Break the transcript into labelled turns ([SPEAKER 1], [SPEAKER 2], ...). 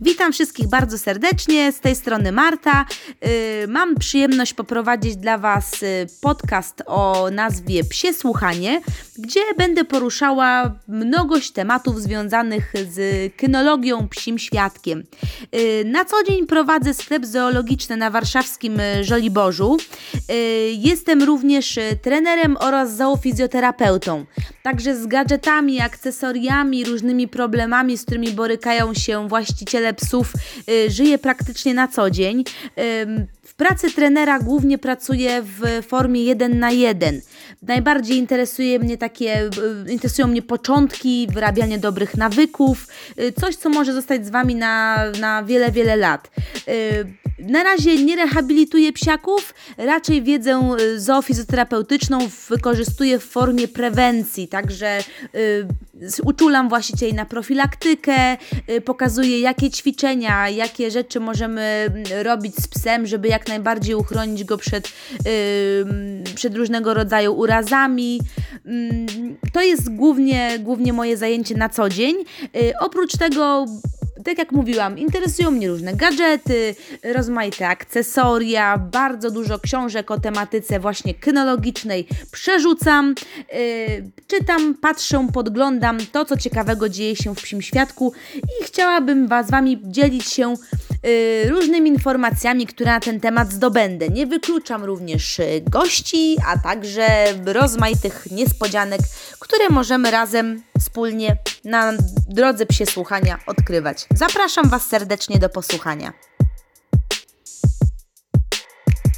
[SPEAKER 1] Witam wszystkich bardzo serdecznie, z tej strony Marta. Y, Mam przyjemność poprowadzić dla Was y, podcast o nazwie Psie Słuchanie, gdzie będę poruszała mnogość tematów związanych z kynologią, psim świadkiem. Y, Na co dzień prowadzę sklep zoologiczny na warszawskim y, Żoliborzu. Y, Jestem również trenerem oraz zoofizjoterapeutą. Także z gadżetami, akcesoriami, różnymi problemami, z którymi borykają się właściciele psów, żyję praktycznie na co dzień. W pracy trenera głównie pracuję w formie 1 na 1. Najbardziej interesuje mnie takie, y, interesują mnie początki, wyrabianie dobrych nawyków, y, coś, co może zostać z Wami na, na wiele, wiele lat. Y, Na razie nie rehabilituję psiaków, raczej wiedzę zoofizjoterapeutyczną wykorzystuję w formie prewencji, także uczulam właścicieli na profilaktykę, y, pokazuję jakie ćwiczenia, jakie rzeczy możemy mm, robić z psem, żeby jak najbardziej uchronić go przed, przed różnego rodzaju urazami. Mm, To jest głównie, głównie moje zajęcie na co dzień. Y, Oprócz tego tak jak mówiłam, interesują mnie różne gadżety, rozmaite akcesoria, bardzo dużo książek o tematyce właśnie kynologicznej przerzucam, yy, czytam, patrzę, podglądam to, co ciekawego dzieje się w psim świadku i chciałabym was, z Wami dzielić się yy, różnymi informacjami, które na ten temat zdobędę. Nie wykluczam również yy, gości, a także rozmaitych niespodzianek, które możemy razem wspólnie na drodze psie słuchania odkrywać. Zapraszam Was serdecznie do posłuchania.